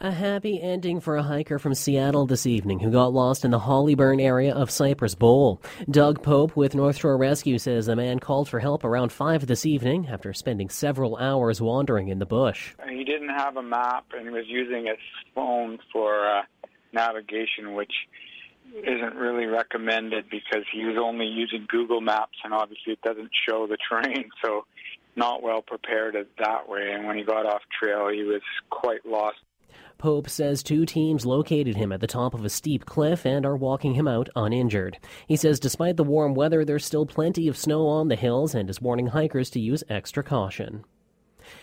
A happy ending for a hiker from Seattle this evening who got lost in the Hollyburn area of Cypress Bowl. Doug Pope with North Shore Rescue says the man called for help around 5 this evening after spending several hours wandering in the bush. He didn't have a map and was using his phone for uh, navigation, which isn't really recommended because he was only using Google Maps and obviously it doesn't show the terrain. So not well prepared that way. And when he got off trail, he was quite lost. Pope says two teams located him at the top of a steep cliff and are walking him out uninjured. He says despite the warm weather, there's still plenty of snow on the hills and is warning hikers to use extra caution.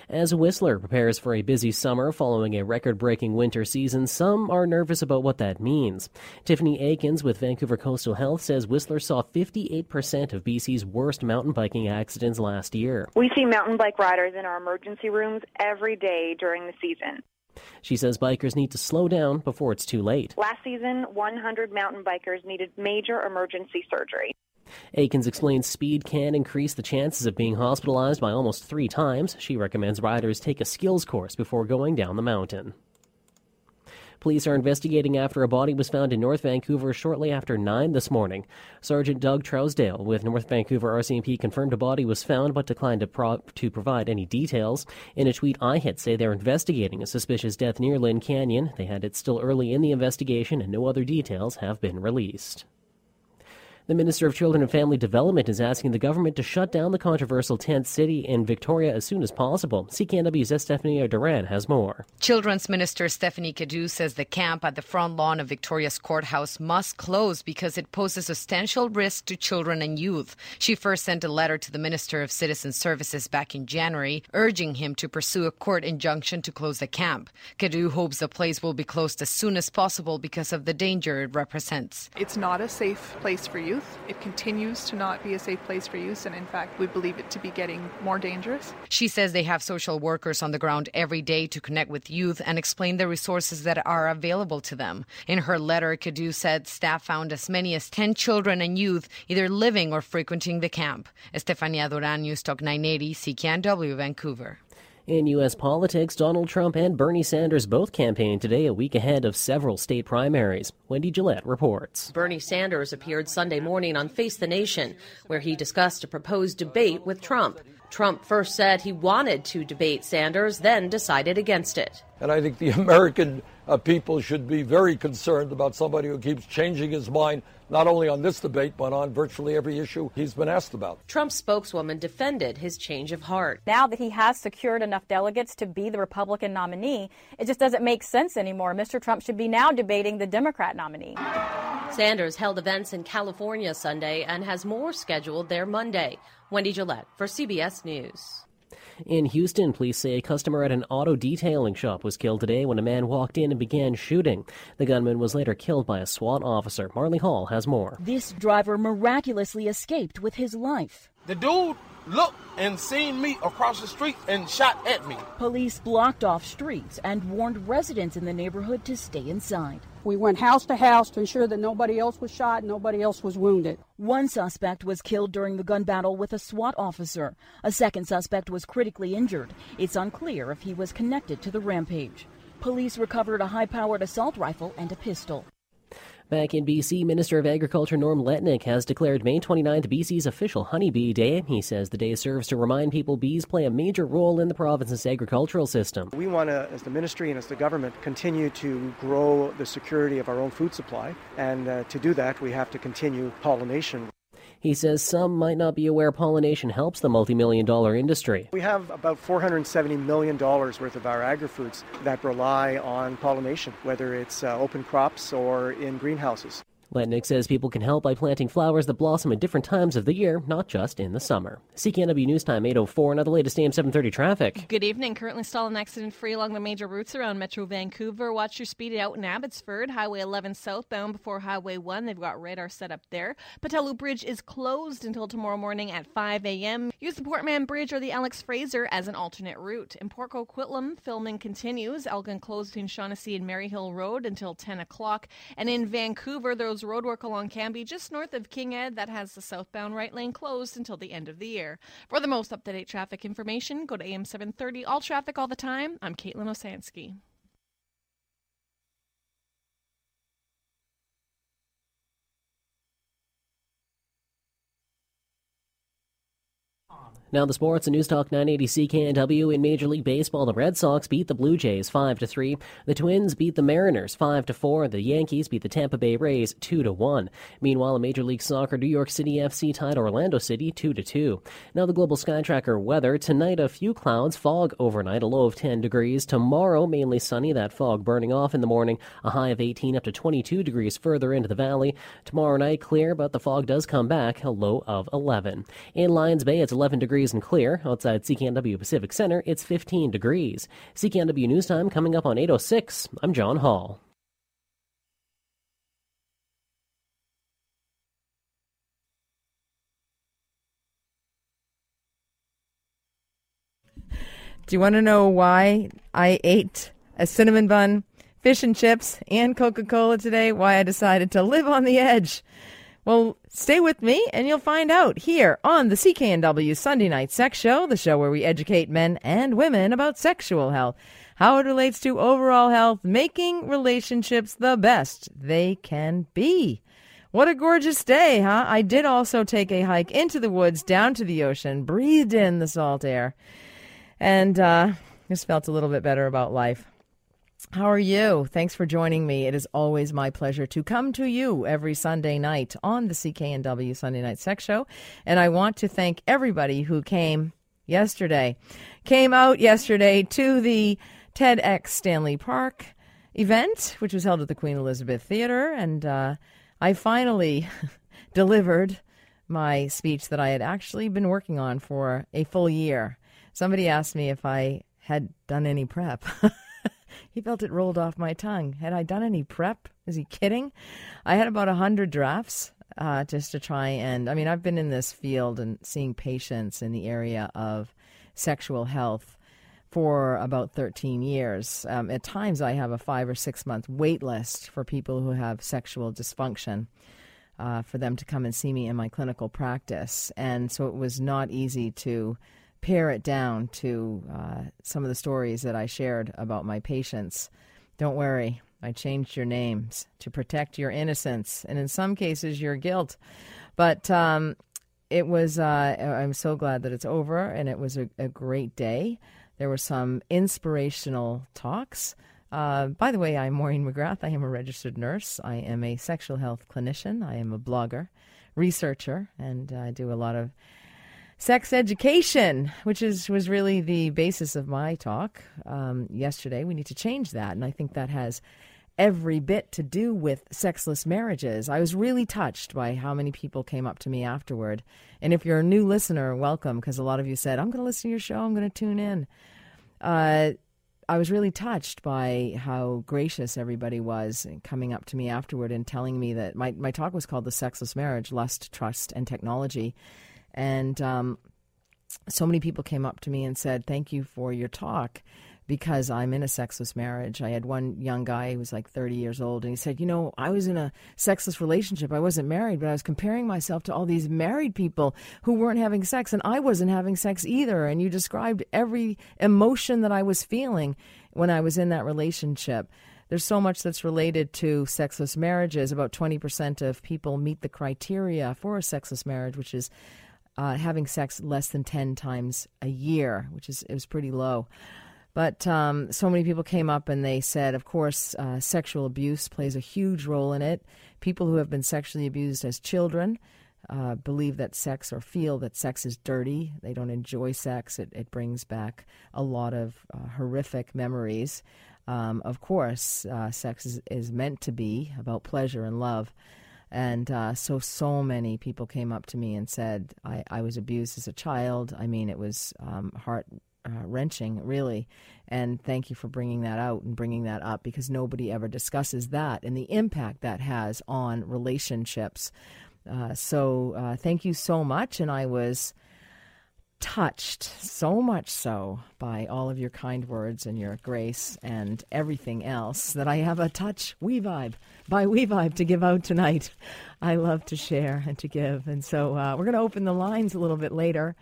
As Whistler prepares for a busy summer following a record breaking winter season, some are nervous about what that means. Tiffany Akins with Vancouver Coastal Health says Whistler saw 58% of BC's worst mountain biking accidents last year. We see mountain bike riders in our emergency rooms every day during the season. She says bikers need to slow down before it's too late. Last season, 100 mountain bikers needed major emergency surgery. Akins explains speed can increase the chances of being hospitalized by almost three times. She recommends riders take a skills course before going down the mountain. Police are investigating after a body was found in North Vancouver shortly after 9 this morning. Sergeant Doug Trousdale with North Vancouver RCMP confirmed a body was found but declined to, pro- to provide any details. In a tweet, IHIT say they're investigating a suspicious death near Lynn Canyon. They had it still early in the investigation and no other details have been released. The Minister of Children and Family Development is asking the government to shut down the controversial tent city in Victoria as soon as possible. CKNW's Estefania Duran has more. Children's Minister Stephanie Cadieux says the camp at the front lawn of Victoria's courthouse must close because it poses substantial risk to children and youth. She first sent a letter to the Minister of Citizen Services back in January, urging him to pursue a court injunction to close the camp. Cadieux hopes the place will be closed as soon as possible because of the danger it represents. It's not a safe place for you youth. It continues to not be a safe place for youth, and in fact, we believe it to be getting more dangerous. She says they have social workers on the ground every day to connect with youth and explain the resources that are available to them. In her letter, Cadieux said staff found as many as 10 children and youth either living or frequenting the camp. Estefania Duran, News Talk 980, CKNW, Vancouver. In U.S. politics, Donald Trump and Bernie Sanders both campaigned today, a week ahead of several state primaries. Wendy Gillette reports. Bernie Sanders appeared Sunday morning on Face the Nation, where he discussed a proposed debate with Trump. Trump first said he wanted to debate Sanders, then decided against it. And I think the American uh, people should be very concerned about somebody who keeps changing his mind, not only on this debate, but on virtually every issue he's been asked about. Trump's spokeswoman defended his change of heart. Now that he has secured enough delegates to be the Republican nominee, it just doesn't make sense anymore. Mr. Trump should be now debating the Democrat nominee. Sanders held events in California Sunday and has more scheduled there Monday. Wendy Gillette for CBS News. In Houston, police say a customer at an auto detailing shop was killed today when a man walked in and began shooting. The gunman was later killed by a SWAT officer. Marley Hall has more. This driver miraculously escaped with his life. The dude looked and seen me across the street and shot at me. Police blocked off streets and warned residents in the neighborhood to stay inside. We went house to house to ensure that nobody else was shot, nobody else was wounded. One suspect was killed during the gun battle with a SWAT officer. A second suspect was critically injured. It's unclear if he was connected to the rampage. Police recovered a high powered assault rifle and a pistol. Back in BC, Minister of Agriculture Norm Letnick has declared May 29th BC's official Honeybee Day. He says the day serves to remind people bees play a major role in the province's agricultural system. We want to, as the ministry and as the government, continue to grow the security of our own food supply. And uh, to do that, we have to continue pollination. He says some might not be aware pollination helps the multi million dollar industry. We have about $470 million worth of our agri foods that rely on pollination, whether it's uh, open crops or in greenhouses. Letnick says people can help by planting flowers that blossom at different times of the year, not just in the summer. CKNW News Time 804, now the latest AM 730 traffic. Good evening. Currently stalled and accident free along the major routes around Metro Vancouver. Watch your speed out in Abbotsford. Highway 11 southbound before Highway 1. They've got radar set up there. Pattullo Bridge is closed until tomorrow morning at 5 a.m. Use the Port Mann Bridge or the Alex Fraser as an alternate route. In Port Coquitlam, filming continues. Elgin closed between Shaughnessy and Maryhill Road until 10 o'clock. And in Vancouver, roadwork along Cambie just north of King Ed that has the southbound right lane closed until the end of the year. For the most up to date traffic information, go to AM 730 All Traffic All the Time. I'm Caitlin Osansky. Now the sports and News Talk 980 CKNW in Major League Baseball. The Red Sox beat the Blue Jays 5 to 3. The Twins beat the Mariners 5 to 4. The Yankees beat the Tampa Bay Rays 2 to 1. Meanwhile, in Major League Soccer, New York City FC tied Orlando City 2 to 2. Now the Global Sky Tracker weather. Tonight a few clouds, fog overnight, a low of 10 degrees. Tomorrow mainly sunny, that fog burning off in the morning, a high of 18 up to 22 degrees further into the valley. Tomorrow night clear, but the fog does come back, a low of 11. In Lions Bay it's 11 degrees degrees and clear. Outside CKNW Pacific Center, it's 15 degrees. CKNW News Time coming up on 806. I'm John Hall. Do you want to know why I ate a cinnamon bun, fish and chips, and Coca Cola today? Why I decided to live on the edge? Well, stay with me and you'll find out here on the CKNW Sunday Night Sex Show, the show where we educate men and women about sexual health, how it relates to overall health, making relationships the best they can be. What a gorgeous day, huh? I did also take a hike into the woods, down to the ocean, breathed in the salt air, and uh, just felt a little bit better about life. How are you? Thanks for joining me. It is always my pleasure to come to you every Sunday night on the CKNW Sunday Night Sex Show. And I want to thank everybody who came yesterday, came out yesterday to the TEDx Stanley Park event, which was held at the Queen Elizabeth Theater. And uh, I finally delivered my speech that I had actually been working on for a full year. Somebody asked me if I had done any prep. He felt it rolled off my tongue. Had I done any prep? Is he kidding? I had about a hundred drafts uh, just to try and. I mean, I've been in this field and seeing patients in the area of sexual health for about 13 years. Um, at times, I have a five or six month wait list for people who have sexual dysfunction. Uh, for them to come and see me in my clinical practice. And so it was not easy to pare it down to uh, some of the stories that I shared about my patients. Don't worry, I changed your names to protect your innocence and in some cases your guilt. But um, it was, uh, I'm so glad that it's over and it was a, a great day. There were some inspirational talks. Uh, by the way, I'm Maureen McGrath. I am a registered nurse. I am a sexual health clinician. I am a blogger, researcher, and I do a lot of sex education, which is was really the basis of my talk um, yesterday. We need to change that, and I think that has every bit to do with sexless marriages. I was really touched by how many people came up to me afterward. And if you're a new listener, welcome, because a lot of you said, I'm going to listen to your show, I'm going to tune in. Uh, I was really touched by how gracious everybody was coming up to me afterward and telling me that my, my talk was called The Sexless Marriage Lust, Trust, and Technology. And um, so many people came up to me and said, Thank you for your talk because I'm in a sexless marriage. I had one young guy who was like 30 years old, and he said, You know, I was in a sexless relationship. I wasn't married, but I was comparing myself to all these married people who weren't having sex, and I wasn't having sex either. And you described every emotion that I was feeling when I was in that relationship. There's so much that's related to sexless marriages. About 20% of people meet the criteria for a sexless marriage, which is uh, having sex less than 10 times a year, which is it was pretty low. But um, so many people came up and they said, of course, uh, sexual abuse plays a huge role in it. People who have been sexually abused as children uh, believe that sex or feel that sex is dirty. They don't enjoy sex. It, it brings back a lot of uh, horrific memories. Um, of course, uh, sex is, is meant to be about pleasure and love. And uh, so, so many people came up to me and said, I, I was abused as a child. I mean, it was um, heart uh, wrenching, really. And thank you for bringing that out and bringing that up because nobody ever discusses that and the impact that has on relationships. Uh, so, uh, thank you so much. And I was touched so much so by all of your kind words and your grace and everything else that I have a touch We Vibe by We Vibe to give out tonight. I love to share and to give. And so uh, we're going to open the lines a little bit later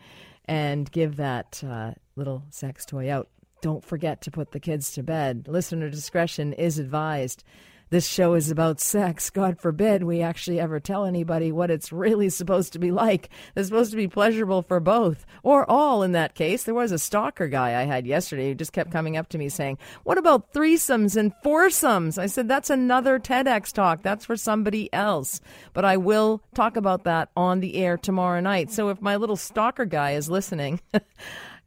and give that uh, little sex toy out. Don't forget to put the kids to bed. Listener discretion is advised. This show is about sex. God forbid we actually ever tell anybody what it's really supposed to be like. It's supposed to be pleasurable for both or all in that case. There was a stalker guy I had yesterday who just kept coming up to me saying, What about threesomes and foursomes? I said, That's another TEDx talk. That's for somebody else. But I will talk about that on the air tomorrow night. So if my little stalker guy is listening, uh,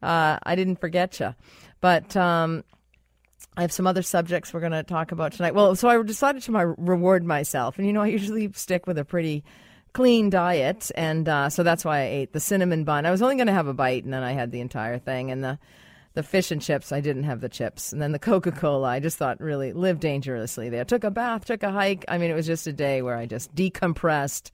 I didn't forget you. But um, I have some other subjects we're going to talk about tonight. Well, so I decided to my reward myself, and you know I usually stick with a pretty clean diet, and uh, so that's why I ate the cinnamon bun. I was only going to have a bite, and then I had the entire thing, and the the fish and chips. I didn't have the chips, and then the Coca Cola. I just thought really live dangerously there. Took a bath, took a hike. I mean, it was just a day where I just decompressed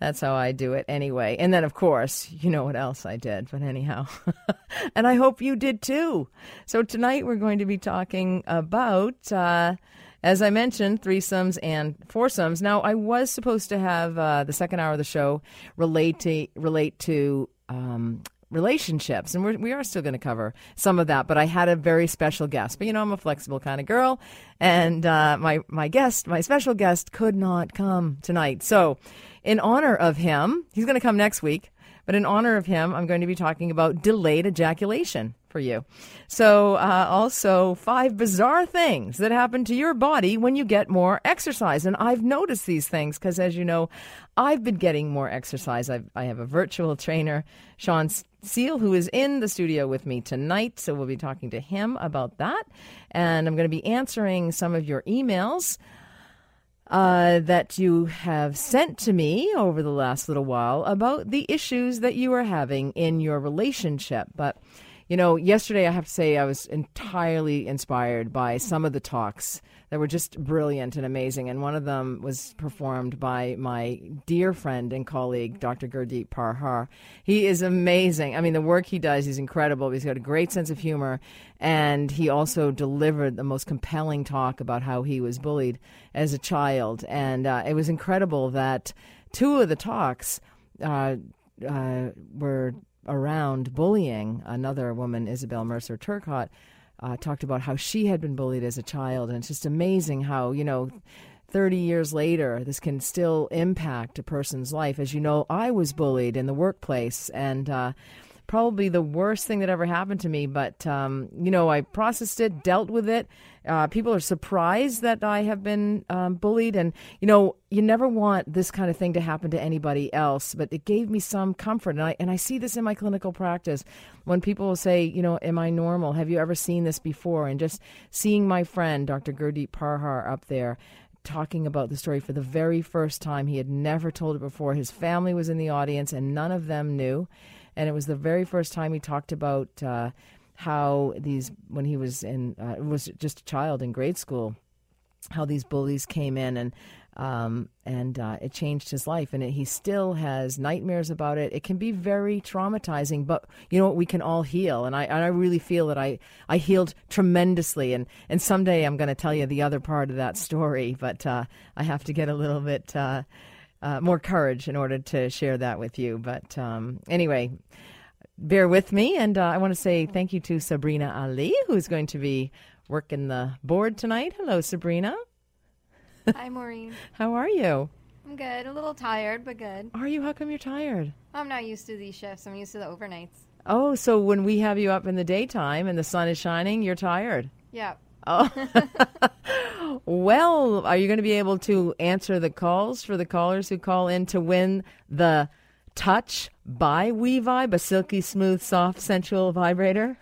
that's how I do it anyway. And then, of course, you know what else I did. But anyhow, and I hope you did too. So tonight we're going to be talking about. Uh, as I mentioned, threesomes and foursomes. Now, I was supposed to have uh, the second hour of the show relate to relate to um, relationships, and we're, we are still going to cover some of that. But I had a very special guest. But you know, I'm a flexible kind of girl, and uh, my my guest, my special guest, could not come tonight. So in honor of him, he's going to come next week, but in honor of him, I'm going to be talking about delayed ejaculation for you. So, uh, also, five bizarre things that happen to your body when you get more exercise. And I've noticed these things because, as you know, I've been getting more exercise. I've, I have a virtual trainer, Sean Seal, who is in the studio with me tonight. So, we'll be talking to him about that. And I'm going to be answering some of your emails uh, that you have sent to me over the last little while about the issues that you are having in your relationship. But, you know, yesterday I have to say I was entirely inspired by some of the talks that were just brilliant and amazing. And one of them was performed by my dear friend and colleague, Dr. Gurdeep Parhar. He is amazing. I mean, the work he does, he's incredible. He's got a great sense of humor. And he also delivered the most compelling talk about how he was bullied as a child. And uh, it was incredible that two of the talks uh, uh, were around bullying. Another woman, Isabel Mercer Turcott, uh, talked about how she had been bullied as a child. And it's just amazing how, you know, 30 years later, this can still impact a person's life. As you know, I was bullied in the workplace and, uh, probably the worst thing that ever happened to me. But, um, you know, I processed it, dealt with it. Uh, people are surprised that I have been um, bullied. And, you know, you never want this kind of thing to happen to anybody else. But it gave me some comfort. And I, and I see this in my clinical practice when people will say, you know, am I normal? Have you ever seen this before? And just seeing my friend, Dr. Gurdeep Parhar, up there talking about the story for the very first time. He had never told it before. His family was in the audience, and none of them knew and it was the very first time he talked about uh, how these when he was in uh, was just a child in grade school, how these bullies came in and um, and uh, it changed his life. And it, he still has nightmares about it. It can be very traumatizing, but you know what? We can all heal, and I and I really feel that I I healed tremendously. And and someday I'm going to tell you the other part of that story, but uh, I have to get a little bit. Uh, uh, more courage in order to share that with you. But um, anyway, bear with me. And uh, I want to say thank you to Sabrina Ali, who's going to be working the board tonight. Hello, Sabrina. Hi, Maureen. How are you? I'm good. A little tired, but good. Are you? How come you're tired? I'm not used to these shifts. I'm used to the overnights. Oh, so when we have you up in the daytime and the sun is shining, you're tired? Yeah. Oh. well, are you going to be able to answer the calls for the callers who call in to win the Touch by WeVibe, a silky smooth, soft, sensual vibrator?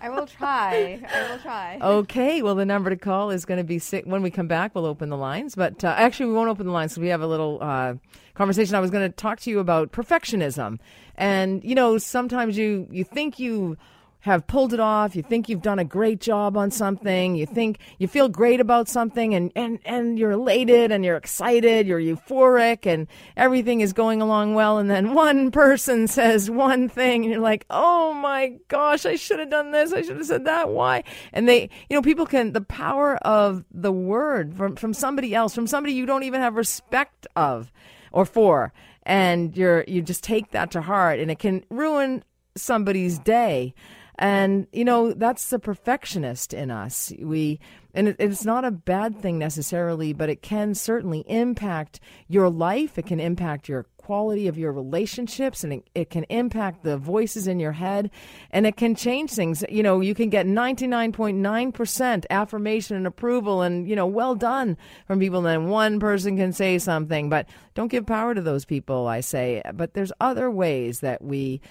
I will try. I will try. Okay. Well, the number to call is going to be six. When we come back, we'll open the lines. But uh, actually, we won't open the lines. So we have a little uh, conversation. I was going to talk to you about perfectionism, and you know, sometimes you you think you have pulled it off. You think you've done a great job on something. You think you feel great about something and, and, and you're elated and you're excited. You're euphoric and everything is going along well. And then one person says one thing and you're like, Oh my gosh, I should have done this. I should have said that. Why? And they, you know, people can, the power of the word from, from somebody else, from somebody you don't even have respect of or for. And you're, you just take that to heart and it can ruin somebody's day. And, you know, that's the perfectionist in us. We, and it, it's not a bad thing necessarily, but it can certainly impact your life. It can impact your quality of your relationships and it, it, can impact the voices in your head and it can change things. You know, you can get 99.9% affirmation and approval and, you know, well done from people. And then one person can say something, but don't give power to those people, I say. But there's other ways that we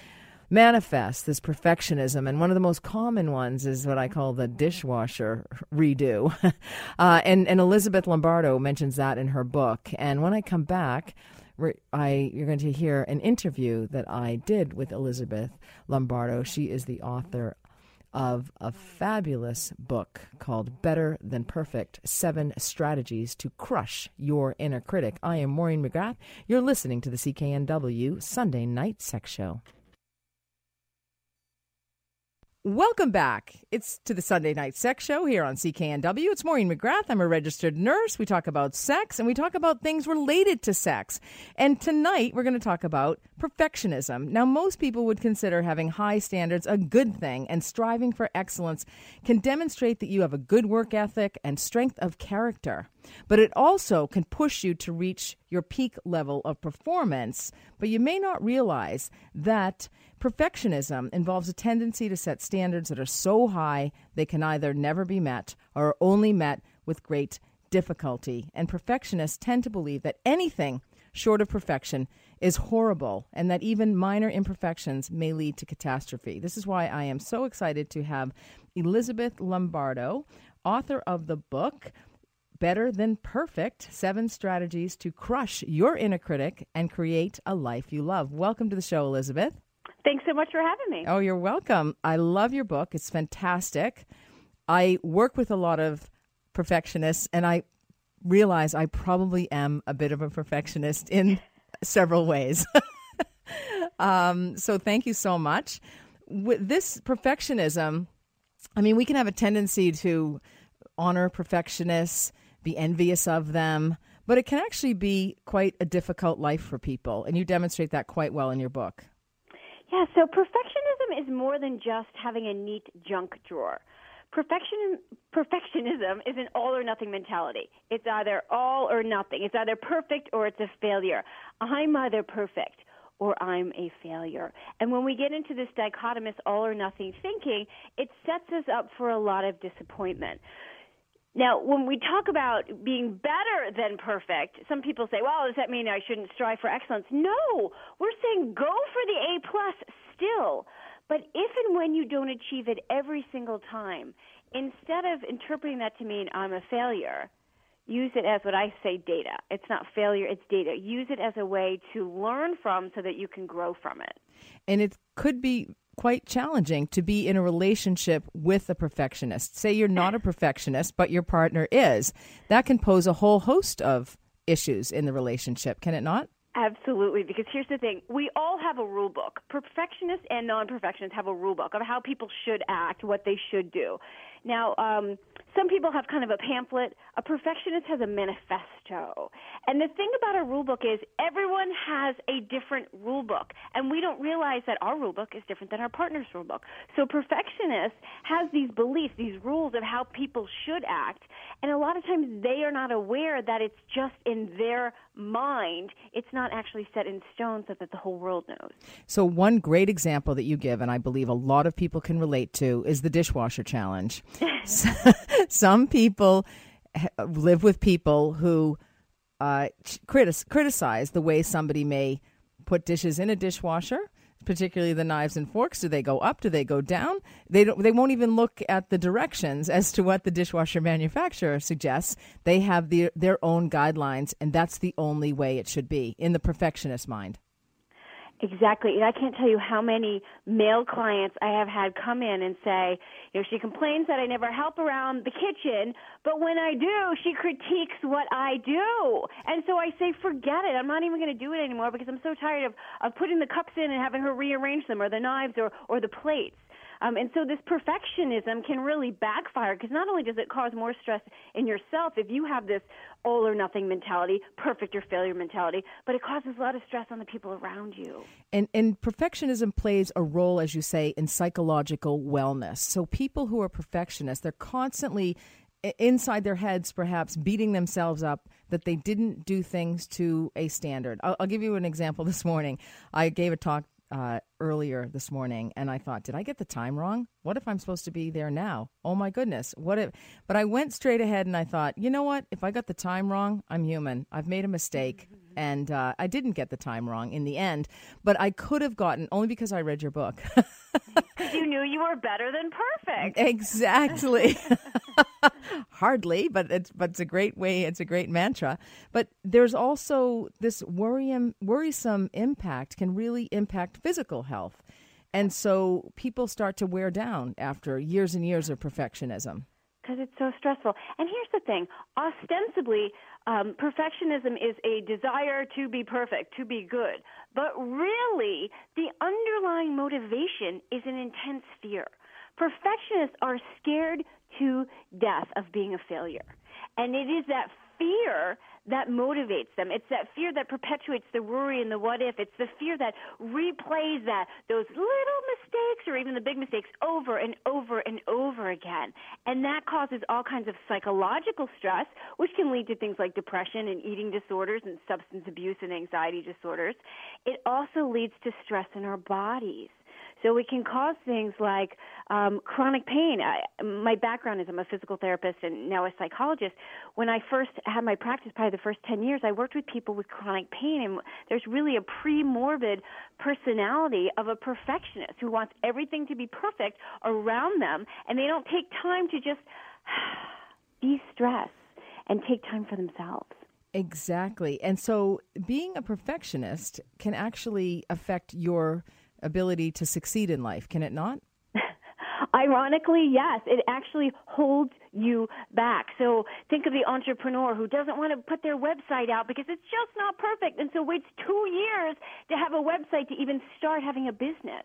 manifest this perfectionism. And one of the most common ones is what I call the dishwasher redo. uh, and, and Elizabeth Lombardo mentions that in her book. And when I come back, I, you're going to hear an interview that I did with Elizabeth Lombardo. She is the author of a fabulous book called Better Than Perfect Seven Strategies to Crush Your Inner Critic. I am Maureen McGrath. You're listening to the CKNW Sunday Night Sex Show. Welcome back. It's to the Sunday Night Sex Show here on CKNW. It's Maureen McGrath. I'm a registered nurse. We talk about sex and we talk about things related to sex. And tonight we're going to talk about perfectionism. Now, most people would consider having high standards a good thing, and striving for excellence can demonstrate that you have a good work ethic and strength of character. But it also can push you to reach your peak level of performance. But you may not realize that Perfectionism involves a tendency to set standards that are so high they can either never be met or are only met with great difficulty. And perfectionists tend to believe that anything short of perfection is horrible and that even minor imperfections may lead to catastrophe. This is why I am so excited to have Elizabeth Lombardo, author of the book. Better Than Perfect Seven Strategies to Crush Your Inner Critic and Create a Life You Love. Welcome to the show, Elizabeth. Thanks so much for having me. Oh, you're welcome. I love your book. It's fantastic. I work with a lot of perfectionists, and I realize I probably am a bit of a perfectionist in several ways. um, so, thank you so much. With this perfectionism, I mean, we can have a tendency to honor perfectionists, be envious of them, but it can actually be quite a difficult life for people. And you demonstrate that quite well in your book. Yeah, so perfectionism is more than just having a neat junk drawer. Perfection, perfectionism is an all or nothing mentality. It's either all or nothing. It's either perfect or it's a failure. I'm either perfect or I'm a failure. And when we get into this dichotomous all or nothing thinking, it sets us up for a lot of disappointment. Now, when we talk about being better than perfect, some people say, "Well, does that mean I shouldn't strive for excellence?" No, we're saying go for the A plus still. But if and when you don't achieve it every single time, instead of interpreting that to mean I'm a failure, use it as what I say data. It's not failure, it's data. Use it as a way to learn from so that you can grow from it. And it could be quite challenging to be in a relationship with a perfectionist. Say you're not a perfectionist, but your partner is. That can pose a whole host of issues in the relationship, can it not? Absolutely, because here's the thing. We all have a rule book. Perfectionists and non perfectionists have a rule book of how people should act, what they should do. Now, um, some people have kind of a pamphlet. A perfectionist has a manifesto. And the thing about a rule book is everyone has a different rule book. And we don't realize that our rule book is different than our partner's rule book. So perfectionist has these beliefs, these rules of how people should act. And a lot of times they are not aware that it's just in their mind. It's not actually set in stone so that the whole world knows. So, one great example that you give, and I believe a lot of people can relate to, is the dishwasher challenge. Some people live with people who uh, critic- criticize the way somebody may put dishes in a dishwasher particularly the knives and forks? Do they go up? Do they go down? They don't. They won't even look at the directions as to what the dishwasher manufacturer suggests. They have the, their own guidelines, and that's the only way it should be in the perfectionist mind. Exactly. And I can't tell you how many male clients I have had come in and say, you know, she complains that I never help around the kitchen, but when I do, she critiques what I do. And so I say, forget it. I'm not even going to do it anymore because I'm so tired of, of putting the cups in and having her rearrange them or the knives or, or the plates. Um, and so this perfectionism can really backfire because not only does it cause more stress in yourself if you have this all or nothing mentality, perfect or failure mentality, but it causes a lot of stress on the people around you. And, and perfectionism plays a role, as you say, in psychological wellness. So people who are perfectionists, they're constantly inside their heads, perhaps beating themselves up that they didn't do things to a standard. I'll, I'll give you an example this morning. I gave a talk uh, earlier this morning, and I thought, did I get the time wrong? What if I'm supposed to be there now? Oh my goodness! What if? But I went straight ahead, and I thought, you know what? If I got the time wrong, I'm human. I've made a mistake, and uh, I didn't get the time wrong in the end. But I could have gotten only because I read your book. Because you knew you were better than perfect. Exactly. Hardly, but it's but it's a great way. It's a great mantra. But there's also this worrying, worrisome impact can really impact physical health, and so people start to wear down after years and years of perfectionism. because it's so stressful. And here's the thing ostensibly, um, perfectionism is a desire to be perfect, to be good. But really, the underlying motivation is an intense fear. Perfectionists are scared to death of being a failure. And it is that fear that motivates them. It's that fear that perpetuates the worry and the what if. It's the fear that replays that those little mistakes or even the big mistakes over and over and over again. And that causes all kinds of psychological stress, which can lead to things like depression and eating disorders and substance abuse and anxiety disorders. It also leads to stress in our bodies. So it can cause things like um, chronic pain. I, my background is I'm a physical therapist and now a psychologist. When I first had my practice, probably the first 10 years, I worked with people with chronic pain, and there's really a pre-morbid personality of a perfectionist who wants everything to be perfect around them, and they don't take time to just de-stress and take time for themselves. Exactly. And so being a perfectionist can actually affect your ability to succeed in life, can it not? Ironically, yes, it actually holds you back. So think of the entrepreneur who doesn't want to put their website out because it's just not perfect, and so waits two years to have a website to even start having a business.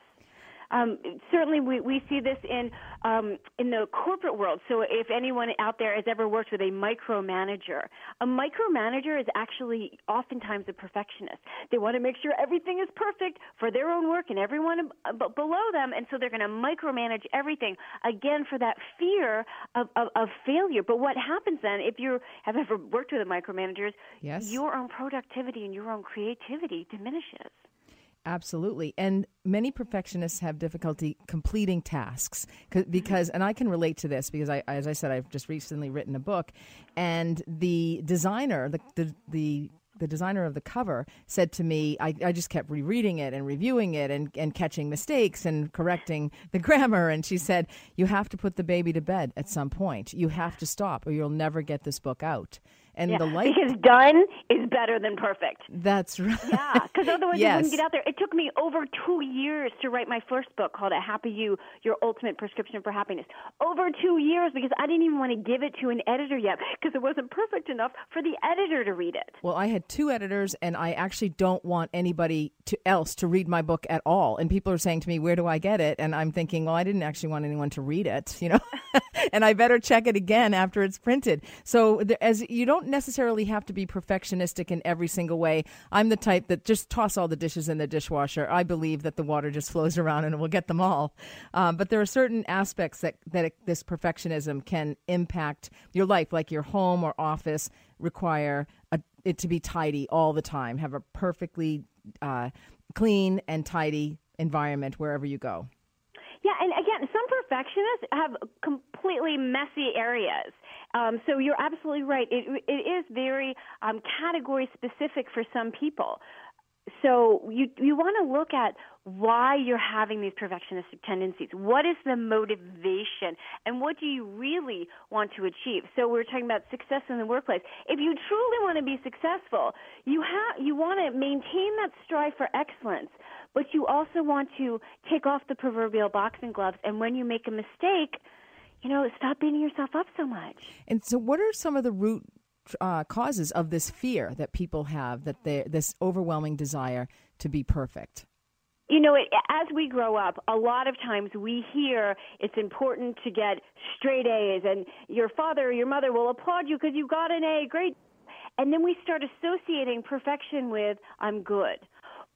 Um, certainly, we, we see this in um, in the corporate world. So, if anyone out there has ever worked with a micromanager, a micromanager is actually oftentimes a perfectionist. They want to make sure everything is perfect for their own work and everyone ab- below them, and so they're going to micromanage everything again for that fear of, of, of failure. But what happens then, if you have ever worked with a micromanager, Yes. your own productivity and your own creativity diminishes. Absolutely. And many perfectionists have difficulty completing tasks because, and I can relate to this because I, as I said, I've just recently written a book and the designer, the, the, the, the designer of the cover said to me, I, I just kept rereading it and reviewing it and, and catching mistakes and correcting the grammar. And she said, You have to put the baby to bed at some point. You have to stop or you'll never get this book out. And yeah, the light. because done is better than perfect. That's right. Yeah, because otherwise Yes. you wouldn't get out there. It took me over two years to write my first book called "A Happy You: Your Ultimate Prescription for Happiness." Over two years because I didn't even want to give it to an editor yet because it wasn't perfect enough for the editor to read it. Well, I had two editors, and I actually don't want anybody to, else to read my book at all. And people are saying to me, "Where do I get it?" And I'm thinking, well, I didn't actually want anyone to read it, you know, and I better check it again after it's printed. So, the, as you don't necessarily have to be perfectionistic in every single way. I'm the type that just toss all the dishes in the dishwasher. I believe that the water just flows around and it will get them all. Um, but there are certain aspects that that it, this perfectionism can impact your life, like your home or office require a, it to be tidy all the time, have a perfectly uh, clean and tidy environment wherever you go. Yeah, and again, some perfectionists have completely messy areas. Um, so you're absolutely right. It, it is very um, category specific for some people. So you you want to look at why you're having these perfectionistic tendencies. What is the motivation, and what do you really want to achieve? So we're talking about success in the workplace. If you truly want to be successful, you have you want to maintain that strive for excellence, but you also want to take off the proverbial boxing gloves. And when you make a mistake, you know, stop beating yourself up so much. And so, what are some of the root uh, causes of this fear that people have that they this overwhelming desire to be perfect? you know, it, as we grow up, a lot of times we hear it's important to get straight A's, and your father or your mother will applaud you because you got an A, great. And then we start associating perfection with I'm good.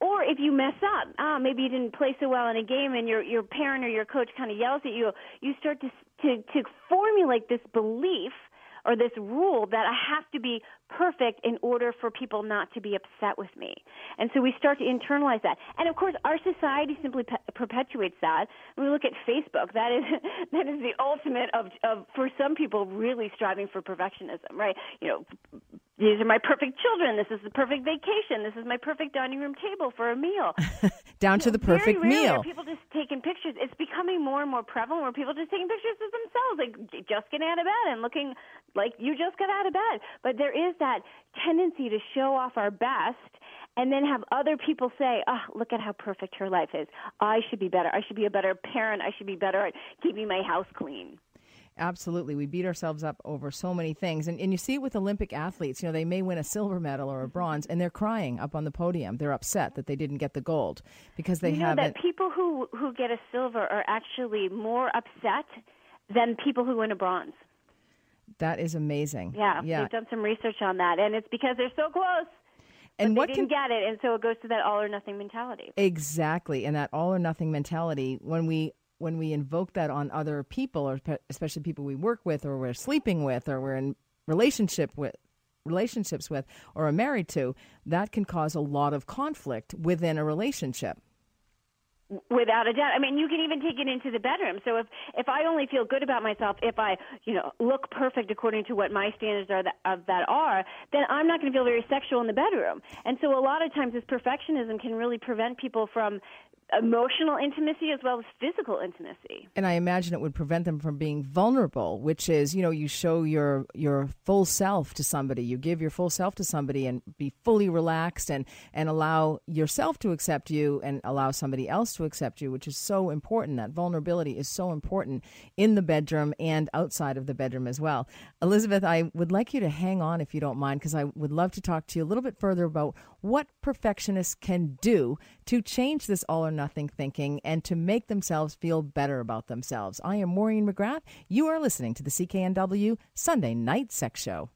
Or if you mess up, ah, maybe you didn't play so well in a game, and your your parent or your coach kind of yells at you. You start to to to formulate this belief or this rule that I have to be perfect in order for people not to be upset with me. And so we start to internalize that. And of course, our society simply pe- perpetuates that. When we look at Facebook, that is that is the ultimate of of for some people really striving for perfectionism, right? You know, these are my perfect children. This is the perfect vacation. This is my perfect dining room table for a meal. Down to the perfect Very meal. People just taking pictures. It's becoming more and more prevalent where people just taking pictures of themselves, like just getting out of bed and looking like you just got out of bed. But there is that tendency to show off our best and then have other people say, "Oh, look at how perfect her life is. I should be better. I should be a better parent. I should be better at keeping my house clean." Absolutely. We beat ourselves up over so many things. And, and you see it with Olympic athletes. You know, they may win a silver medal or a bronze, and they're crying up on the podium. They're upset that they didn't get the gold because they you know haven't. that people who who get a silver are actually more upset than people who win a bronze. that is amazing. Yeah, Yeah. they've done some research on that, and it's because they're so close. And but what they can- get it, and so it goes to that all or nothing mentality. Exactly, and that all or nothing mentality. When we when we invoke that on other people, or especially people we work with, or we're sleeping with, or we're in relationship with relationships with, or are married to, that can cause a lot of conflict within a relationship. Without a doubt. I mean, you can even take it into the bedroom. So if if I only feel good about myself if I, you know, look perfect according to what my standards are that, of that are, then I'm not going to feel very sexual in the bedroom. And so a lot of times this perfectionism can really prevent people from emotional intimacy as well as physical intimacy. and I imagine it would prevent them from being vulnerable, which is, you know, you show your your full self to somebody, you give your full self to somebody, and be fully relaxed and and allow yourself to accept you and allow somebody else to accept you, which is so important. That vulnerability is so important in the bedroom and outside of the bedroom as well. Elizabeth, I would like you to hang on if you don't mind, because I would love to talk to you a little bit further about what perfectionists can do to change this all or nothing thinking and to make themselves feel better about themselves. I am Maureen McGrath. You are listening to the CKNW Sunday Night Sex Show.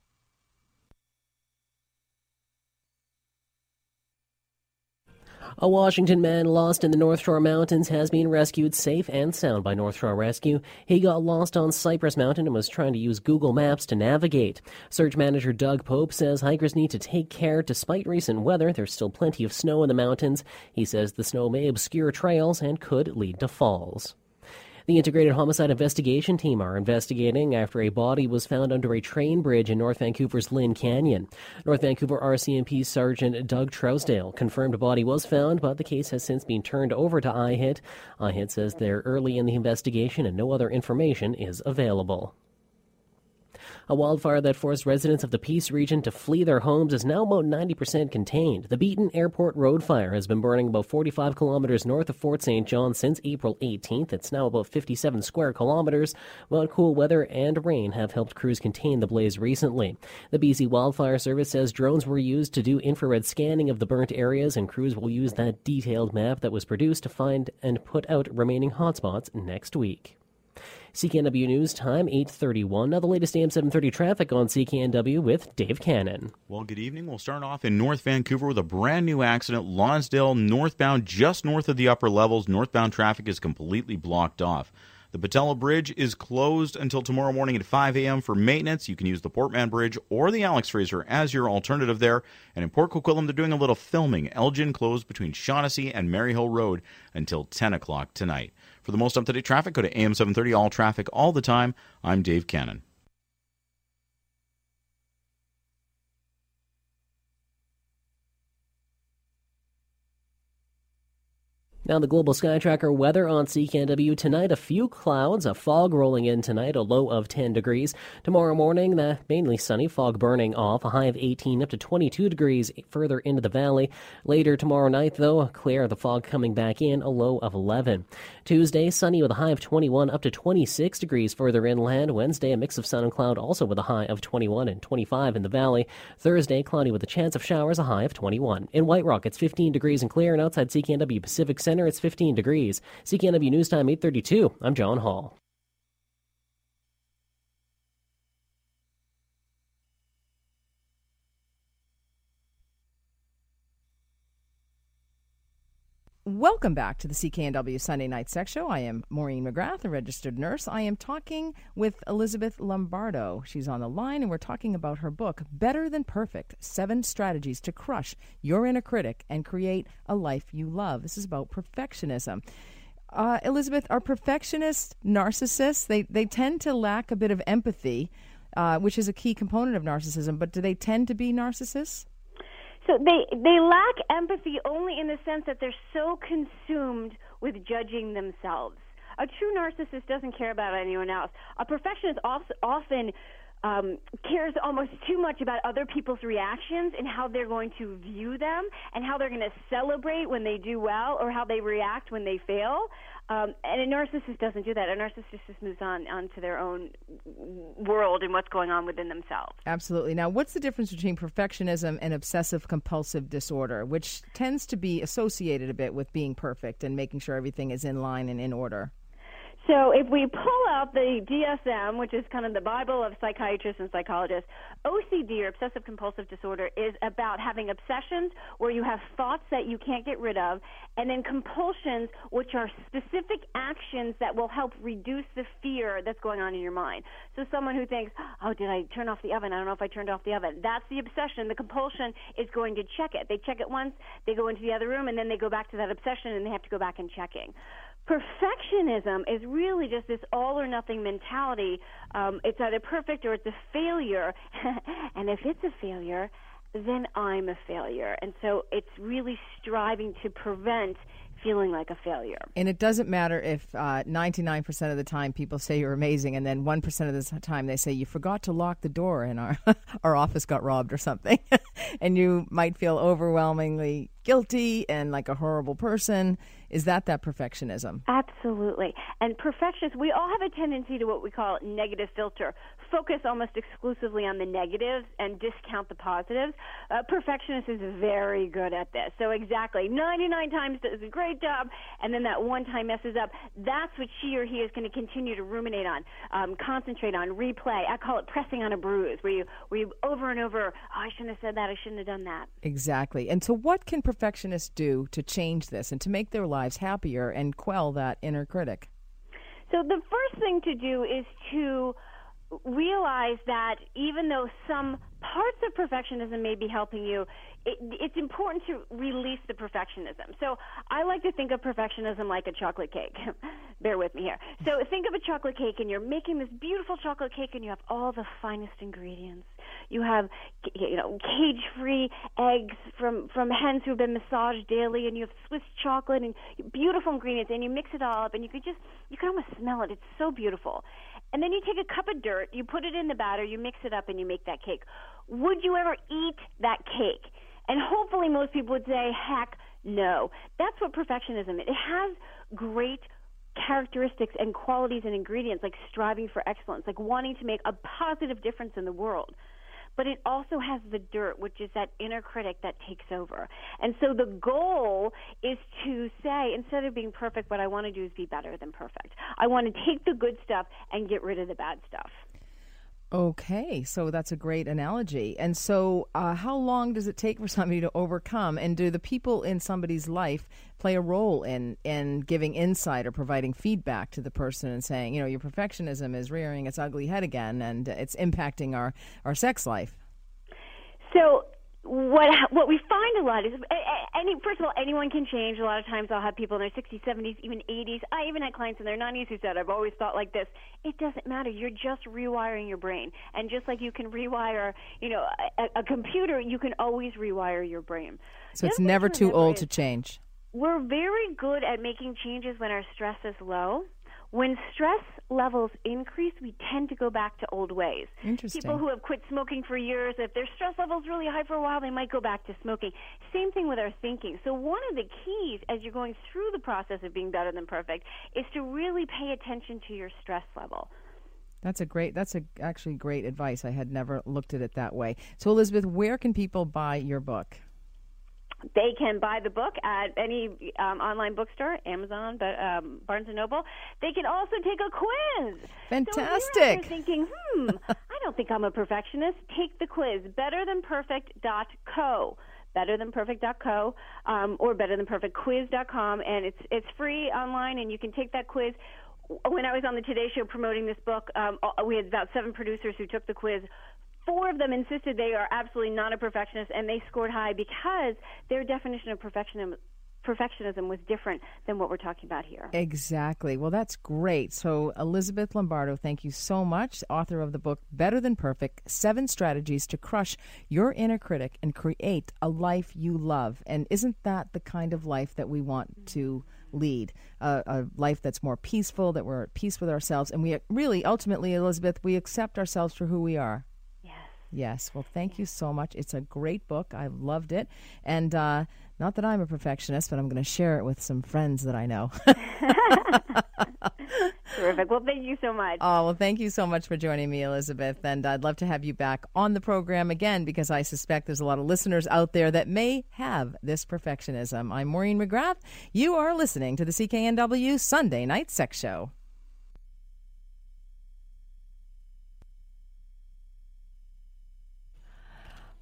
A Washington man lost in the North Shore Mountains has been rescued safe and sound by North Shore Rescue. He got lost on Cypress Mountain and was trying to use Google Maps to navigate. Search manager Doug Pope says hikers need to take care despite recent weather. There's still plenty of snow in the mountains. He says the snow may obscure trails and could lead to falls. The Integrated Homicide Investigation Team are investigating after a body was found under a train bridge in North Vancouver's Lynn Canyon. North Vancouver RCMP Sergeant Doug Trousdale confirmed a body was found, but the case has since been turned over to IHIT. IHIT says they're early in the investigation and no other information is available. A wildfire that forced residents of the Peace region to flee their homes is now about 90% contained. The Beaton Airport Road fire has been burning about 45 kilometers north of Fort St. John since April 18th. It's now about 57 square kilometers. While cool weather and rain have helped crews contain the blaze recently. The BC Wildfire Service says drones were used to do infrared scanning of the burnt areas, and crews will use that detailed map that was produced to find and put out remaining hotspots next week. CKNW News time 8:31. Now the latest AM 730 traffic on CKNW with Dave Cannon. Well, good evening. We'll start off in North Vancouver with a brand new accident. Lonsdale northbound, just north of the upper levels. Northbound traffic is completely blocked off. The Pattullo Bridge is closed until tomorrow morning at 5 a.m. for maintenance. You can use the Port Mann Bridge or the Alex Fraser as your alternative there. And in Port Coquitlam, they're doing a little filming. Elgin closed between Shaughnessy and Maryhill Road until 10 o'clock tonight. For the most up to date traffic, go to AM730 All Traffic all the time. I'm Dave Cannon. Now the global sky tracker weather on CKNW tonight. A few clouds, a fog rolling in tonight, a low of 10 degrees. Tomorrow morning, that mainly sunny, fog burning off, a high of 18 up to 22 degrees further into the valley. Later tomorrow night, though, clear, the fog coming back in, a low of 11. Tuesday, sunny with a high of 21 up to 26 degrees further inland. Wednesday, a mix of sun and cloud, also with a high of 21 and 25 in the valley. Thursday, cloudy with a chance of showers, a high of 21. In White Rock, it's 15 degrees and clear, and outside CKNW Pacific Center, center, it's 15 degrees. CKNW News Time 832. I'm John Hall. Welcome back to the CKNW Sunday Night Sex Show. I am Maureen McGrath, a registered nurse. I am talking with Elizabeth Lombardo. She's on the line, and we're talking about her book, Better Than Perfect Seven Strategies to Crush Your Inner Critic and Create a Life You Love. This is about perfectionism. Uh, Elizabeth, are perfectionists narcissists? They, they tend to lack a bit of empathy, uh, which is a key component of narcissism, but do they tend to be narcissists? So they they lack empathy only in the sense that they're so consumed with judging themselves. A true narcissist doesn't care about anyone else. A perfectionist often um, cares almost too much about other people's reactions and how they're going to view them and how they're going to celebrate when they do well or how they react when they fail. Um, and a narcissist doesn't do that. A narcissist just moves on onto their own world and what's going on within themselves. Absolutely. Now, what's the difference between perfectionism and obsessive compulsive disorder, which tends to be associated a bit with being perfect and making sure everything is in line and in order? So if we pull out the DSM, which is kind of the Bible of psychiatrists and psychologists, OCD or obsessive compulsive disorder is about having obsessions where you have thoughts that you can't get rid of, and then compulsions, which are specific actions that will help reduce the fear that's going on in your mind. So someone who thinks, oh, did I turn off the oven? I don't know if I turned off the oven. That's the obsession. The compulsion is going to check it. They check it once, they go into the other room, and then they go back to that obsession and they have to go back and checking perfectionism is really just this all or nothing mentality. Um, it's either perfect or it's a failure. and if it's a failure, then I'm a failure. And so it's really striving to prevent feeling like a failure. And it doesn't matter if uh, 99% of the time people say you're amazing, and then 1% of the time they say you forgot to lock the door and our, our office got robbed or something. and you might feel overwhelmingly guilty and like a horrible person. Is that that perfectionism? Absolutely. And perfectionists, we all have a tendency to what we call negative filter, focus almost exclusively on the negatives and discount the positives. Uh, perfectionist is very good at this. So exactly, 99 times does a great job, and then that one time messes up. That's what she or he is going to continue to ruminate on, um, concentrate on, replay. I call it pressing on a bruise, where you where you over and over, oh, I shouldn't have said that, I shouldn't have done that. Exactly. And so, what can perfectionists do to change this and to make their lives happier and quell that inner critic? So the first thing to do is to realize that even though some parts of perfectionism may be helping you, it, it's important to release the perfectionism. So I like to think of perfectionism like a chocolate cake. Bear with me here. So think of a chocolate cake, and you're making this beautiful chocolate cake, and you have all the finest ingredients. You have, you know, cage-free eggs from from hens who have been massaged daily, and you have Swiss chocolate and beautiful ingredients, and you mix it all up, and you could just you can almost smell it. It's so beautiful. And then you take a cup of dirt, you put it in the batter, you mix it up, and you make that cake. Would you ever eat that cake? And hopefully, most people would say, heck no. That's what perfectionism is. It has great characteristics and qualities and ingredients like striving for excellence, like wanting to make a positive difference in the world. But it also has the dirt, which is that inner critic that takes over. And so the goal is to say, instead of being perfect, what I want to do is be better than perfect. I want to take the good stuff and get rid of the bad stuff. Okay, so that's a great analogy. And so, uh, how long does it take for somebody to overcome? And do the people in somebody's life play a role in in giving insight or providing feedback to the person and saying, you know, your perfectionism is rearing its ugly head again, and it's impacting our our sex life? So what what we find a lot is any first of all anyone can change. A lot of times I'll have people in their 60s, 70s, even 80s. I even had clients in their 90s who said, "I've always thought like this." It doesn't matter. You're just rewiring your brain, and just like you can rewire, you know, a, a computer, you can always rewire your brain. So it's never too old to change. We're very good at making changes when our stress is low. When stress levels increase, we tend to go back to old ways. Interesting. People who have quit smoking for years, if their stress level's really high for a while, they might go back to smoking. Same thing with our thinking. So one of the keys as you're going through the process of being better than perfect is to really pay attention to your stress level. That's a great. That's a actually great advice. I had never looked at it that way. So, Elizabeth, where can people buy your book? They can buy the book at any um, online bookstore, Amazon, but um, Barnes and Noble. They can also take a quiz. Fantastic. So if you're out there Fantastic. thinking, hmm, I don't think I'm a perfectionist. Take the quiz. BetterThanPerfect.co. BetterThanPerfect.co um, or BetterThanPerfectQuiz.com, and it's it's free online, and you can take that quiz. When I was on the Today Show promoting this book, um, we had about seven producers who took the quiz four of them insisted they are absolutely not a perfectionist and they scored high because their definition of perfectionism perfectionism was different than what we're talking about here. Exactly. Well, that's great. So, Elizabeth Lombardo, thank you so much, author of the book Better Than Perfect Seven Strategies to Crush Your Inner Critic and Create a Life You Love. And isn't that the kind of life that we want to lead? Uh, a life that's more peaceful, that we're at peace with ourselves. And we really, ultimately, Elizabeth, we accept ourselves for who we are. Yes. Well, thank you so much. It's a great book. I loved it. And uh, not that I'm a perfectionist, but I'm going to share it with some friends that I know. Terrific. Well, thank you so much. Oh, well, thank you so much for joining me, Elizabeth. And I'd love to have you back on the program again because I suspect there's a lot of listeners out there that may have this perfectionism. I'm Maureen McGrath. You are listening to the CKNW Sunday Night Sex Show.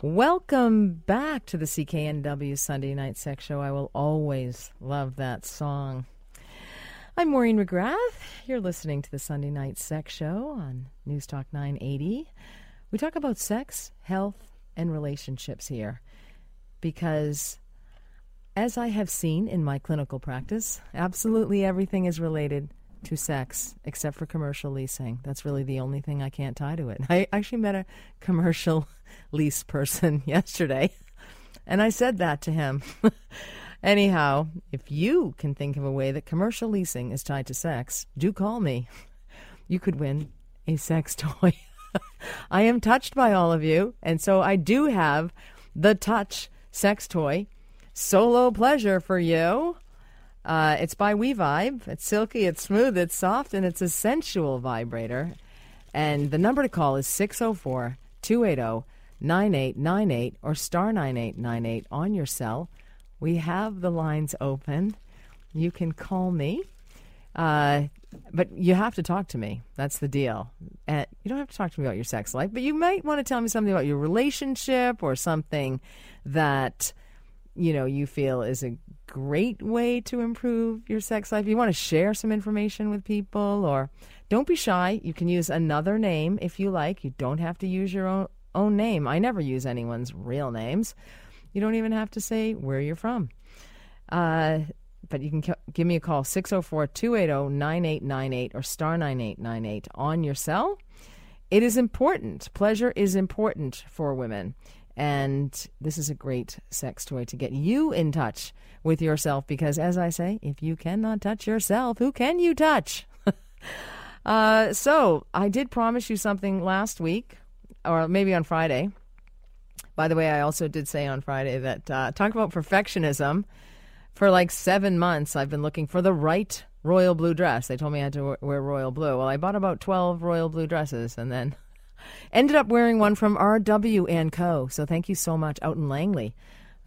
Welcome back to the CKNW Sunday Night Sex Show. I will always love that song. I'm Maureen McGrath. You're listening to the Sunday Night Sex Show on News Talk 980. We talk about sex, health, and relationships here because, as I have seen in my clinical practice, absolutely everything is related to sex except for commercial leasing. That's really the only thing I can't tie to it. I actually met a commercial lease person yesterday, and I said that to him. Anyhow, if you can think of a way that commercial leasing is tied to sex, do call me. You could win a sex toy. I am touched by all of you, and so I do have the Touch sex toy, solo pleasure for you. Uh, it's by WeVibe. It's silky, it's smooth, it's soft, and it's a sensual vibrator. And the number to call is 604 280 9898 or star 9898 on your cell. We have the lines open. You can call me. Uh, but you have to talk to me. That's the deal. And you don't have to talk to me about your sex life, but you might want to tell me something about your relationship or something that you know you feel is a great way to improve your sex life. You want to share some information with people or don't be shy. You can use another name if you like. You don't have to use your own own name. I never use anyone's real names. You don't even have to say where you're from. Uh, but you can give me a call 604 280 9898 or star 9898 on your cell. It is important. Pleasure is important for women. And this is a great sex toy to get you in touch with yourself because, as I say, if you cannot touch yourself, who can you touch? uh, so, I did promise you something last week, or maybe on Friday. By the way, I also did say on Friday that uh, talk about perfectionism. For like seven months, I've been looking for the right royal blue dress. They told me I had to wear royal blue. Well, I bought about 12 royal blue dresses and then ended up wearing one from RW and Co. So thank you so much out in Langley.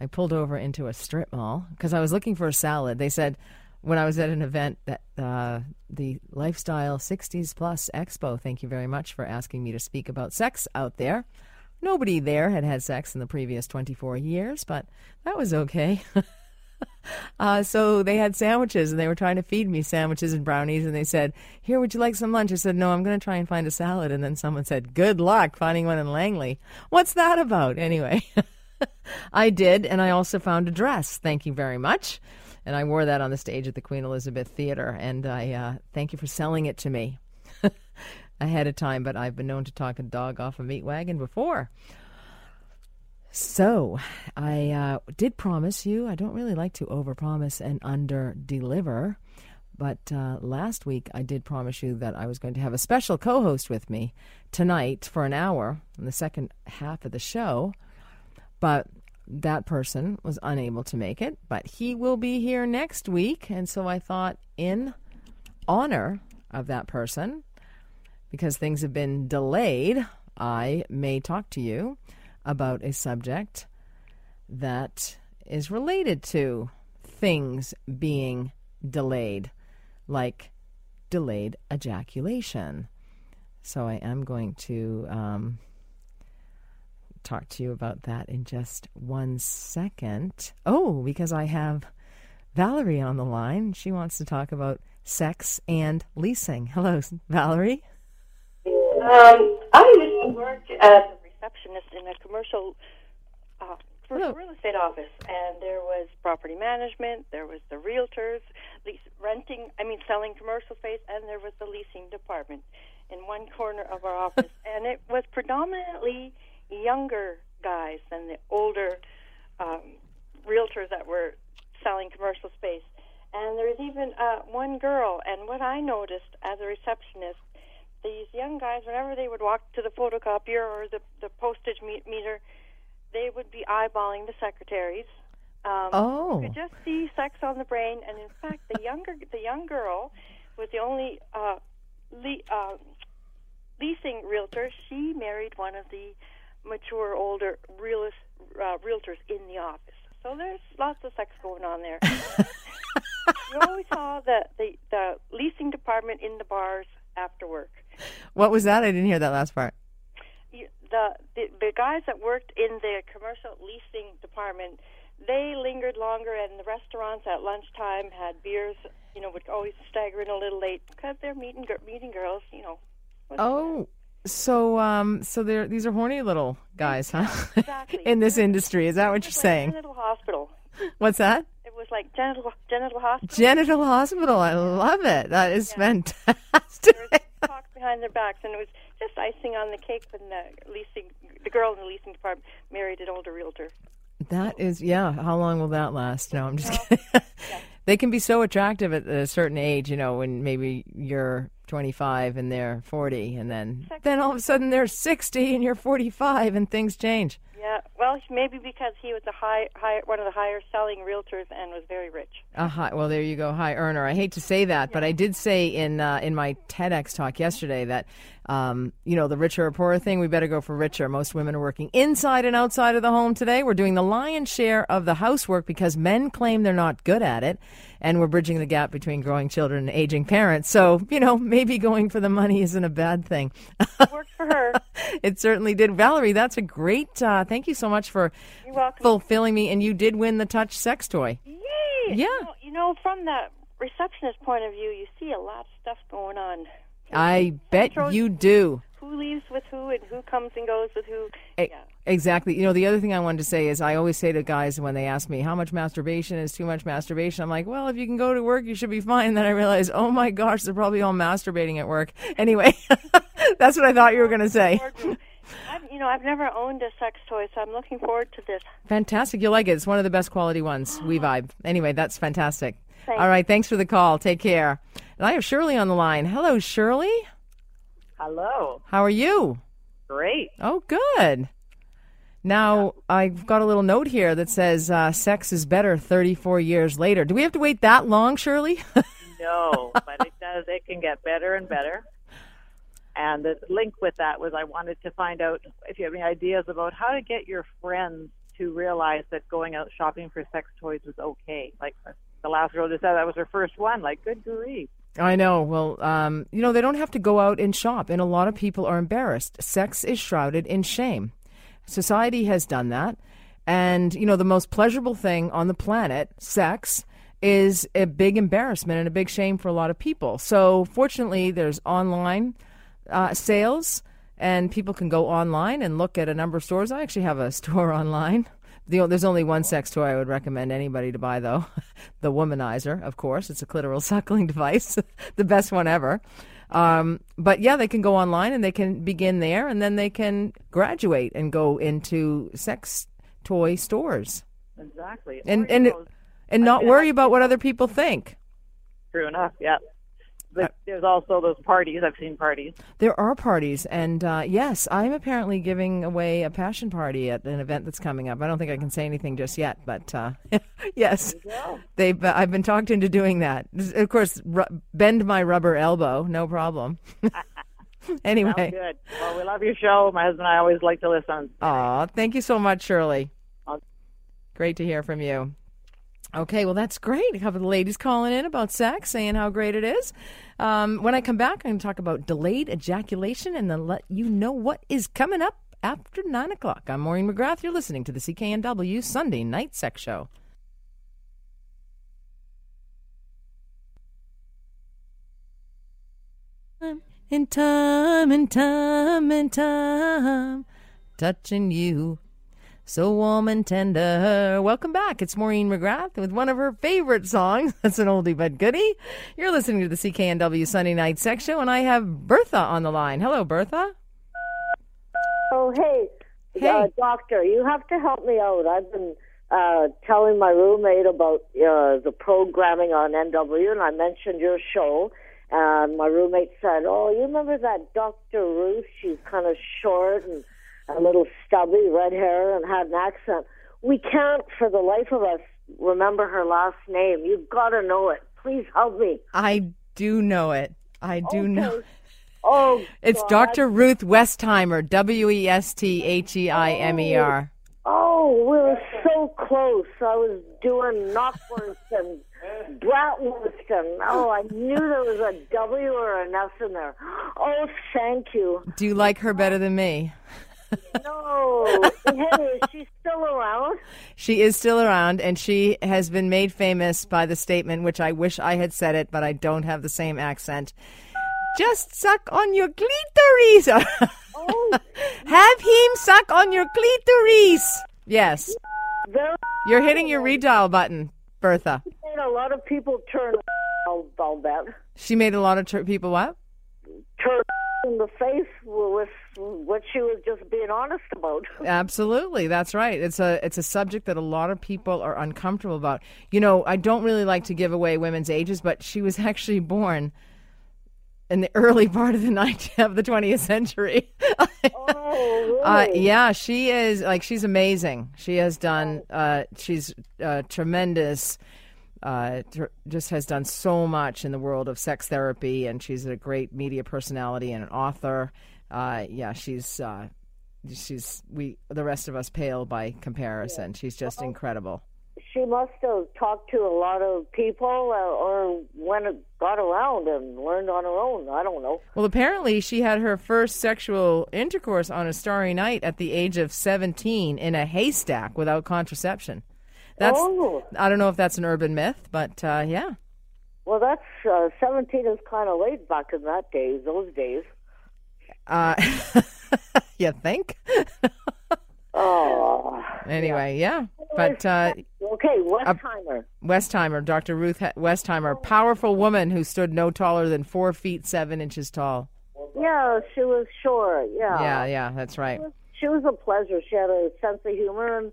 I pulled over into a strip mall because I was looking for a salad. They said when I was at an event that uh, the Lifestyle 60s Plus Expo, thank you very much for asking me to speak about sex out there. Nobody there had had sex in the previous 24 years, but that was okay. Uh, so they had sandwiches and they were trying to feed me sandwiches and brownies. And they said, Here, would you like some lunch? I said, No, I'm going to try and find a salad. And then someone said, Good luck finding one in Langley. What's that about? Anyway, I did. And I also found a dress. Thank you very much. And I wore that on the stage at the Queen Elizabeth Theater. And I uh, thank you for selling it to me ahead of time. But I've been known to talk a dog off a meat wagon before. So, I uh, did promise you, I don't really like to overpromise and under-deliver, but uh, last week I did promise you that I was going to have a special co host with me tonight for an hour in the second half of the show. But that person was unable to make it, but he will be here next week. And so I thought, in honor of that person, because things have been delayed, I may talk to you about a subject that is related to things being delayed, like delayed ejaculation. So I am going to um, talk to you about that in just one second. Oh, because I have Valerie on the line. She wants to talk about sex and leasing. Hello, Valerie. Um, I used to work as a receptionist in a commercial uh, for a real estate office, and there was property management, there was the realtors, lease, renting, I mean, selling commercial space, and there was the leasing department in one corner of our office, and it was predominantly younger guys than the older um, realtors that were selling commercial space. And there was even uh, one girl, and what I noticed as a receptionist, these young guys, whenever they would walk to the photocopier or the, the postage me- meter, they would be eyeballing the secretaries. Um, Oh. You could just see sex on the brain, and in fact, the younger the young girl was the only uh, le- uh, leasing realtor. She married one of the mature, older realist, uh, realtors in the office. So there's lots of sex going on there. you always saw the, the the leasing department in the bars after work. What was that? I didn't hear that last part. The, the the guys that worked in the commercial leasing department, they lingered longer, and the restaurants at lunchtime had beers. You know, would always stagger in a little late because they're meeting meeting girls. You know, Oh, so um, so they're these are horny little guys, huh? exactly. In this industry, is that what you're like saying? Genital hospital. What's that? It was like genital genital hospital. Genital hospital. I love it. That is fantastic. Behind their backs, and it was just icing on the cake when the leasing, the girl in the leasing department married an older realtor. That is, yeah. How long will that last? No, I'm just kidding. they can be so attractive at a certain age, you know, when maybe you're 25 and they're 40, and then then all of a sudden they're 60 and you're 45, and things change. Yeah, well, maybe because he was a high, high, one of the higher selling realtors and was very rich. A high, well, there you go, high earner. I hate to say that, but I did say in uh, in my TEDx talk yesterday that um, you know the richer or poorer thing. We better go for richer. Most women are working inside and outside of the home today. We're doing the lion's share of the housework because men claim they're not good at it, and we're bridging the gap between growing children and aging parents. So you know maybe going for the money isn't a bad thing. Worked for her. it certainly did, Valerie. That's a great. Uh, thank you so much for fulfilling me, and you did win the Touch sex toy. Yay! Yeah. You know, you know, from the receptionist point of view, you see a lot of stuff going on. I bet you do. Who leaves with who, and who comes and goes with who. E- Exactly. You know, the other thing I wanted to say is I always say to guys when they ask me how much masturbation is too much masturbation, I'm like, well, if you can go to work, you should be fine. Then I realize, oh my gosh, they're probably all masturbating at work. Anyway, that's what I thought you were going to say. I've, you know, I've never owned a sex toy, so I'm looking forward to this. Fantastic. You'll like it. It's one of the best quality ones. We vibe. Anyway, that's fantastic. Thanks. All right. Thanks for the call. Take care. And I have Shirley on the line. Hello, Shirley. Hello. How are you? Great. Oh, good. Now, I've got a little note here that says uh, sex is better 34 years later. Do we have to wait that long, Shirley? No, but it does. It can get better and better. And the link with that was I wanted to find out if you have any ideas about how to get your friends to realize that going out shopping for sex toys was okay. Like the last girl just said that was her first one. Like, good grief. I know. Well, um, you know, they don't have to go out and shop, and a lot of people are embarrassed. Sex is shrouded in shame. Society has done that. And, you know, the most pleasurable thing on the planet, sex, is a big embarrassment and a big shame for a lot of people. So, fortunately, there's online uh, sales, and people can go online and look at a number of stores. I actually have a store online. The, there's only one sex toy I would recommend anybody to buy, though the womanizer, of course. It's a clitoral suckling device, the best one ever. Um, but yeah, they can go online and they can begin there, and then they can graduate and go into sex toy stores Exactly. and Or, and and not worry about what other people think. True enough. Yeah. But there's also those parties. I've seen parties. There are parties, and uh, yes, I'm apparently giving away a passion party at an event that's coming up. I don't think I can say anything just yet, but uh, yes, they've. Uh, I've been talked into doing that. Of course, ru- bend my rubber elbow, no problem. anyway, Sounds good. Well, we love your show. My husband and I always like to listen. Aw, thank you so much, Shirley. Great to hear from you. Okay, well, that's great. A couple of ladies calling in about sex, saying how great it is. Um, when I come back, I'm going to talk about delayed ejaculation and then let you know what is coming up after 9 o'clock. I'm Maureen McGrath. You're listening to the CKNW Sunday Night Sex Show. In time and time and time, touching you so warm and tender. Welcome back. It's Maureen McGrath with one of her favorite songs. That's an oldie but goodie. You're listening to the CKNW Sunday Night Sex Show, and I have Bertha on the line. Hello, Bertha. Oh, hey, Hey. Uh, doctor, you have to help me out. I've been uh, telling my roommate about uh, the programming on NW, and I mentioned your show. And my roommate said, "Oh, you remember that Dr. Ruth? She's kind of short and a little stubby, red hair, and had an accent. We can't, for the life of us, remember her last name. You've got to know it. Please help me." I do know it. I do know. Oh, It's God. Dr. Ruth Westheimer, W E S T H E I M E R. Oh, we were so close. I was doing knockwurst and bratwurst, and oh, I knew there was a W or an S in there. Oh, thank you. Do you like her better than me? No, hey, is she still around? She is still around, and she has been made famous by the statement, which I wish I had said it, but I don't have the same accent. Just suck on your clitoris. Oh. have him suck on your clitoris. Yes. Very You're hitting your redial button, Bertha. She made a lot of people turn. I'll, I'll bet She made a lot of tr- people what? turn in the face with what she was just being honest about. Absolutely, that's right. It's a it's a subject that a lot of people are uncomfortable about. You know, I don't really like to give away women's ages, but she was actually born in the early part of the 19th of the 20th century. Oh, Uh, yeah, she is like she's amazing. She has done. Uh, she's uh, tremendous. Uh, tr- just has done so much in the world of sex therapy, and she's a great media personality and an author. Uh, yeah, she's uh, she's we the rest of us pale by comparison. She's just incredible. She must have talked to a lot of people, uh, or went got around and learned on her own. I don't know. Well, apparently, she had her first sexual intercourse on a starry night at the age of 17 in a haystack without contraception. That's Oh. I don't know if that's an urban myth, but uh, yeah. Well, that's uh, seventeen is kind of late back in that days. Those days. Uh, you think? Oh. Anyway, yeah. But uh, Okay, Westheimer. Westheimer, Dr. Ruth He- Westheimer, powerful woman who stood no taller than four feet seven inches tall. Yeah, she was short. Yeah. Yeah, yeah, that's right. She was a pleasure. She had a sense of humor, and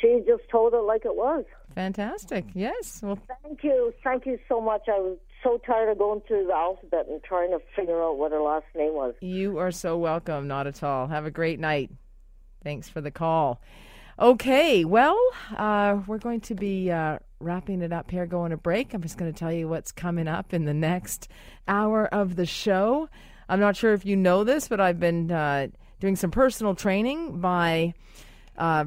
she just told it like it was. Fantastic. Yes. Well, Thank you. Thank you so much. I was so tired of going through the alphabet and trying to figure out what her last name was. You are so welcome. Not at all. Have a great night. Thanks for the call. Okay, well, uh, we're going to be uh, wrapping it up here, going to break. I'm just going to tell you what's coming up in the next hour of the show. I'm not sure if you know this, but I've been uh, doing some personal training by uh,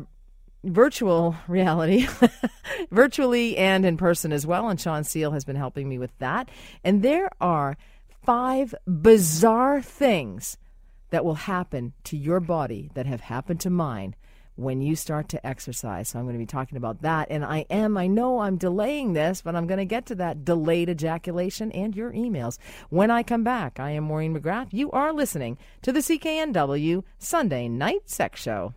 virtual reality, virtually and in person as well. And Sean Seal has been helping me with that. And there are five bizarre things that will happen to your body that have happened to mine when you start to exercise. So I'm going to be talking about that. And I am, I know I'm delaying this, but I'm going to get to that delayed ejaculation and your emails when I come back. I am Maureen McGrath. You are listening to the CKNW Sunday Night Sex Show.